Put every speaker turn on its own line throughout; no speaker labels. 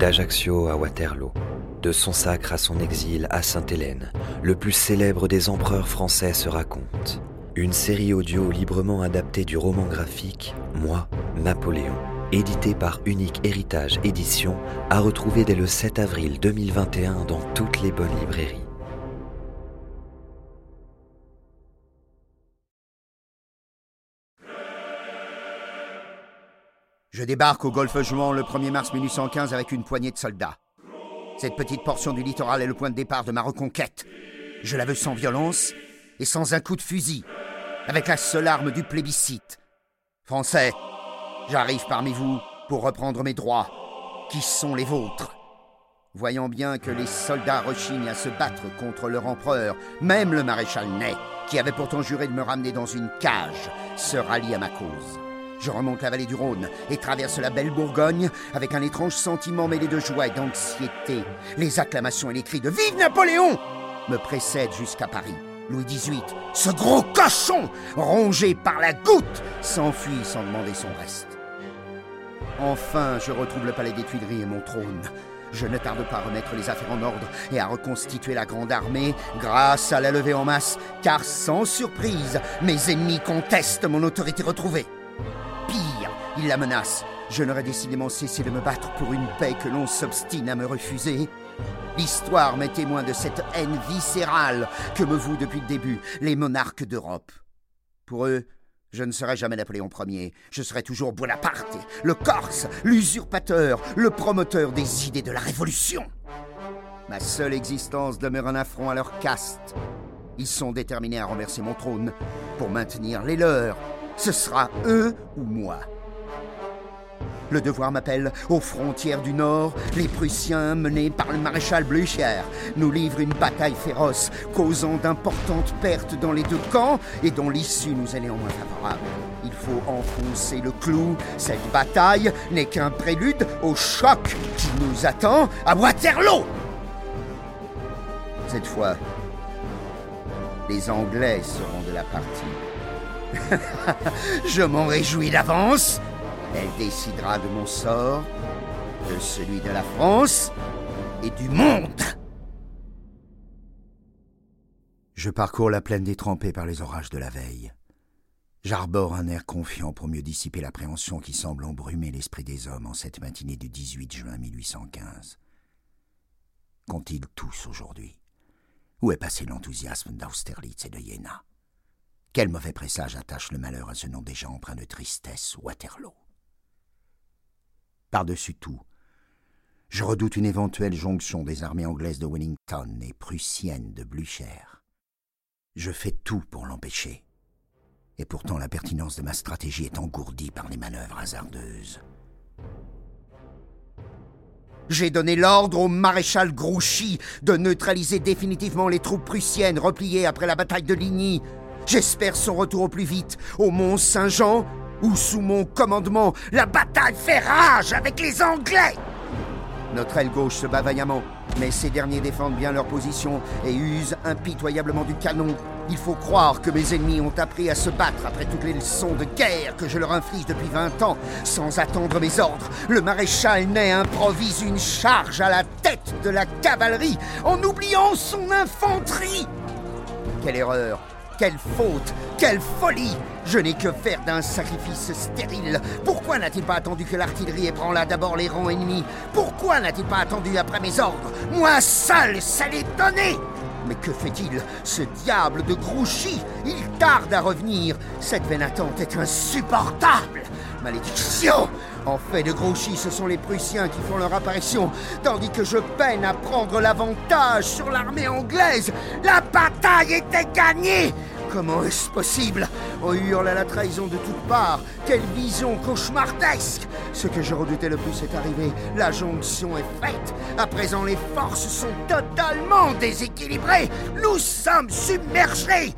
D'Ajaccio à Waterloo, de son sacre à son exil à Sainte-Hélène, le plus célèbre des empereurs français se raconte. Une série audio librement adaptée du roman graphique Moi, Napoléon, édité par Unique Héritage Édition, à retrouver dès le 7 avril 2021 dans toutes les bonnes librairies.
Je débarque au golfe Jouan le 1er mars 1815 avec une poignée de soldats. Cette petite portion du littoral est le point de départ de ma reconquête. Je la veux sans violence et sans un coup de fusil, avec la seule arme du plébiscite. Français, j'arrive parmi vous pour reprendre mes droits, qui sont les vôtres. Voyant bien que les soldats rechignent à se battre contre leur empereur, même le maréchal Ney, qui avait pourtant juré de me ramener dans une cage, se rallie à ma cause. Je remonte la vallée du Rhône et traverse la belle Bourgogne avec un étrange sentiment mêlé de joie et d'anxiété. Les acclamations et les cris de Vive Napoléon me précèdent jusqu'à Paris. Louis XVIII, ce gros cochon, rongé par la goutte, s'enfuit sans demander son reste. Enfin, je retrouve le palais des Tuileries et mon trône. Je ne tarde pas à remettre les affaires en ordre et à reconstituer la grande armée grâce à la levée en masse, car sans surprise, mes ennemis contestent mon autorité retrouvée. La menacent. Je n'aurais décidément cessé de me battre pour une paix que l'on s'obstine à me refuser. L'histoire m'est témoin de cette haine viscérale que me vouent depuis le début les monarques d'Europe. Pour eux, je ne serai jamais Napoléon Ier, je serai toujours Bonaparte, le Corse, l'usurpateur, le promoteur des idées de la Révolution. Ma seule existence demeure un affront à leur caste. Ils sont déterminés à renverser mon trône pour maintenir les leurs. Ce sera eux ou moi. Le devoir m'appelle. Aux frontières du Nord, les Prussiens, menés par le maréchal Blücher, nous livrent une bataille féroce, causant d'importantes pertes dans les deux camps et dont l'issue nous est néanmoins favorable. Il faut enfoncer le clou. Cette bataille n'est qu'un prélude au choc qui nous attend à Waterloo. Cette fois, les Anglais seront de la partie. Je m'en réjouis d'avance. Elle décidera de mon sort, de celui de la France et du monde. Je parcours la plaine détrempée par les orages de la veille. J'arbore un air confiant pour mieux dissiper l'appréhension qui semble embrumer l'esprit des hommes en cette matinée du 18 juin 1815. Qu'ont-ils tous aujourd'hui? Où est passé l'enthousiasme d'Austerlitz et de Jena Quel mauvais présage attache le malheur à ce nom déjà empreint de tristesse, Waterloo? Par-dessus tout, je redoute une éventuelle jonction des armées anglaises de Wellington et prussiennes de Blücher. Je fais tout pour l'empêcher. Et pourtant la pertinence de ma stratégie est engourdie par les manœuvres hasardeuses. J'ai donné l'ordre au maréchal Grouchy de neutraliser définitivement les troupes prussiennes repliées après la bataille de Ligny. J'espère son retour au plus vite au Mont Saint-Jean où sous mon commandement, la bataille fait rage avec les Anglais. Notre aile gauche se bat vaillamment, mais ces derniers défendent bien leur position et usent impitoyablement du canon. Il faut croire que mes ennemis ont appris à se battre après toutes les leçons de guerre que je leur inflige depuis 20 ans, sans attendre mes ordres. Le maréchal Ney improvise une charge à la tête de la cavalerie en oubliant son infanterie. Quelle erreur quelle faute Quelle folie Je n'ai que faire d'un sacrifice stérile. Pourquoi n'a-t-il pas attendu que l'artillerie ébranlât d'abord les rangs ennemis? Pourquoi n'a-t-il pas attendu après mes ordres? Moi seul, ça l'est donné mais que fait-il Ce diable de Grouchy Il tarde à revenir. Cette veine attente est insupportable. Malédiction En fait de Grouchy, ce sont les Prussiens qui font leur apparition, tandis que je peine à prendre l'avantage sur l'armée anglaise. La bataille était gagnée Comment est-ce possible On hurle à la trahison de toutes parts. Quelle vision cauchemardesque Ce que je redoutais le plus est arrivé. La jonction est faite. À présent, les forces sont totalement déséquilibrées. Nous sommes submergés.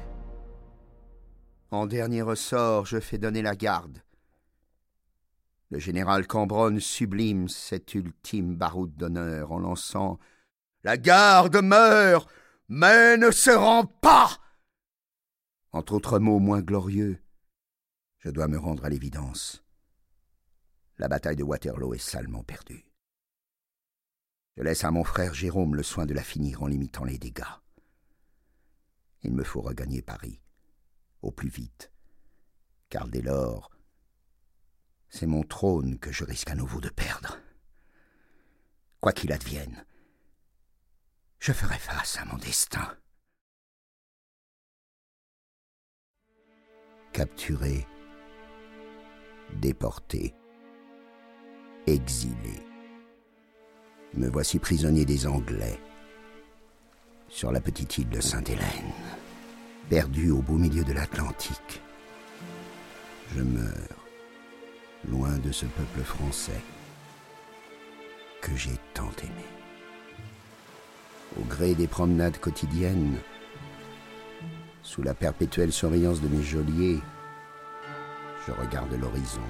En dernier ressort, je fais donner la garde. Le général Cambronne sublime cet ultime baroud d'honneur en lançant La garde meurt, mais ne se rend pas entre autres mots moins glorieux, je dois me rendre à l'évidence. La bataille de Waterloo est salement perdue. Je laisse à mon frère Jérôme le soin de la finir en limitant les dégâts. Il me faut regagner Paris, au plus vite, car dès lors, c'est mon trône que je risque à nouveau de perdre. Quoi qu'il advienne, je ferai face à mon destin. Capturé, déporté, exilé. Me voici prisonnier des Anglais, sur la petite île de Sainte-Hélène, perdu au beau milieu de l'Atlantique. Je meurs, loin de ce peuple français que j'ai tant aimé. Au gré des promenades quotidiennes, sous la perpétuelle surveillance de mes geôliers, je regarde l'horizon.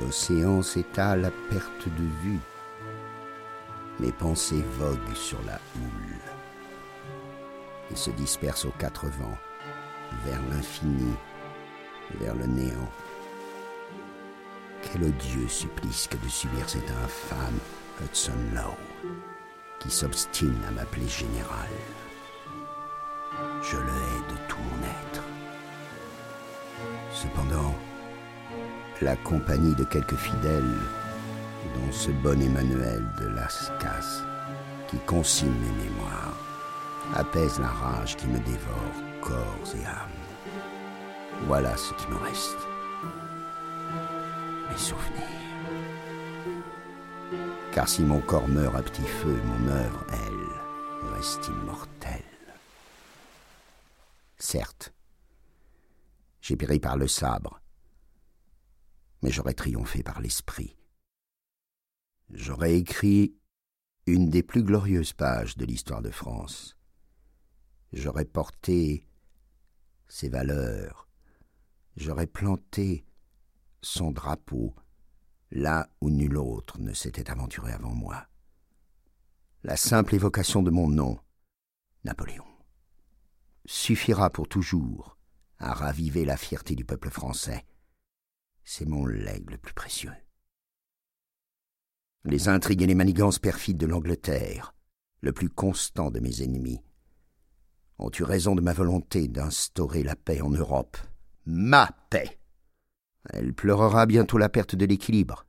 L'océan s'étale à perte de vue. Mes pensées voguent sur la houle et se dispersent aux quatre vents, vers l'infini, vers le néant. Quel odieux supplice que de subir cet infâme Hudson Lowe qui s'obstine à m'appeler général je le hais de tout mon être. Cependant, la compagnie de quelques fidèles, dont ce bon Emmanuel de Lascas, qui consigne mes mémoires, apaise la rage qui me dévore corps et âme. Voilà ce qui me reste. Mes souvenirs. Car si mon corps meurt à petit feu, mon œuvre, elle, reste immortelle. Certes, j'ai péri par le sabre, mais j'aurais triomphé par l'esprit. J'aurais écrit une des plus glorieuses pages de l'histoire de France. J'aurais porté ses valeurs, j'aurais planté son drapeau là où nul autre ne s'était aventuré avant moi. La simple évocation de mon nom, Napoléon suffira pour toujours à raviver la fierté du peuple français. C'est mon legs le plus précieux. Les intrigues et les manigances perfides de l'Angleterre, le plus constant de mes ennemis, ont eu raison de ma volonté d'instaurer la paix en Europe. Ma paix. Elle pleurera bientôt la perte de l'équilibre,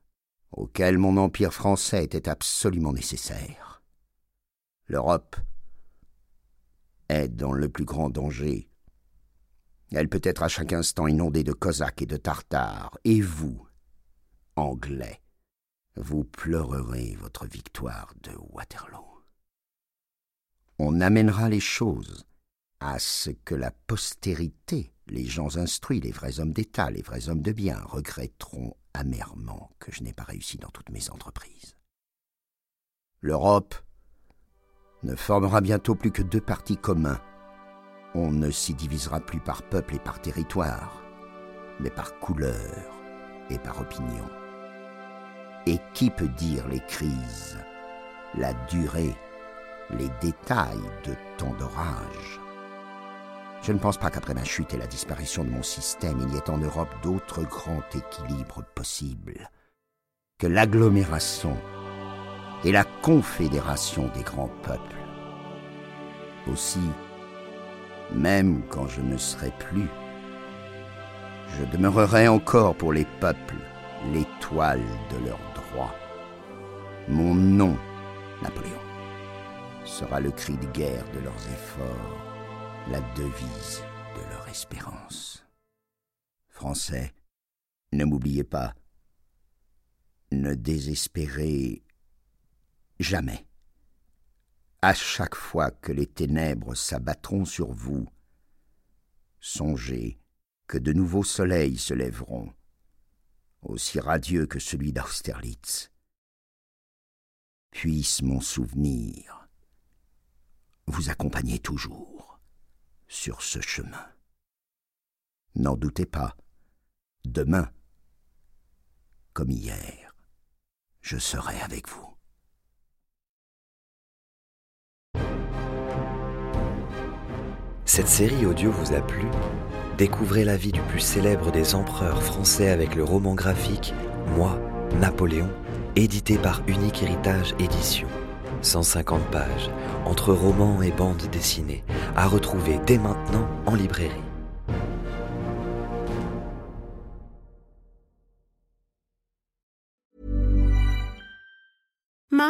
auquel mon empire français était absolument nécessaire. L'Europe est dans le plus grand danger. Elle peut être à chaque instant inondée de Cosaques et de Tartares, et vous, Anglais, vous pleurerez votre victoire de Waterloo. On amènera les choses à ce que la postérité, les gens instruits, les vrais hommes d'État, les vrais hommes de bien, regretteront amèrement que je n'ai pas réussi dans toutes mes entreprises. L'Europe ne formera bientôt plus que deux partis communs. On ne s'y divisera plus par peuple et par territoire, mais par couleur et par opinion. Et qui peut dire les crises, la durée, les détails de tant d'orages Je ne pense pas qu'après ma chute et la disparition de mon système, il y ait en Europe d'autres grands équilibres possibles que l'agglomération et la confédération des grands peuples. Aussi, même quand je ne serai plus, je demeurerai encore pour les peuples l'étoile de leurs droits. Mon nom, Napoléon, sera le cri de guerre de leurs efforts, la devise de leur espérance. Français, ne m'oubliez pas, ne désespérez jamais. À chaque fois que les ténèbres s'abattront sur vous, songez que de nouveaux soleils se lèveront, aussi radieux que celui d'Austerlitz. Puisse mon souvenir vous accompagner toujours sur ce chemin. N'en doutez pas, demain, comme hier, je serai avec vous.
Cette série audio vous a plu? Découvrez la vie du plus célèbre des empereurs français avec le roman graphique Moi, Napoléon, édité par Unique Héritage Édition. 150 pages, entre romans et bandes dessinées, à retrouver dès maintenant en librairie.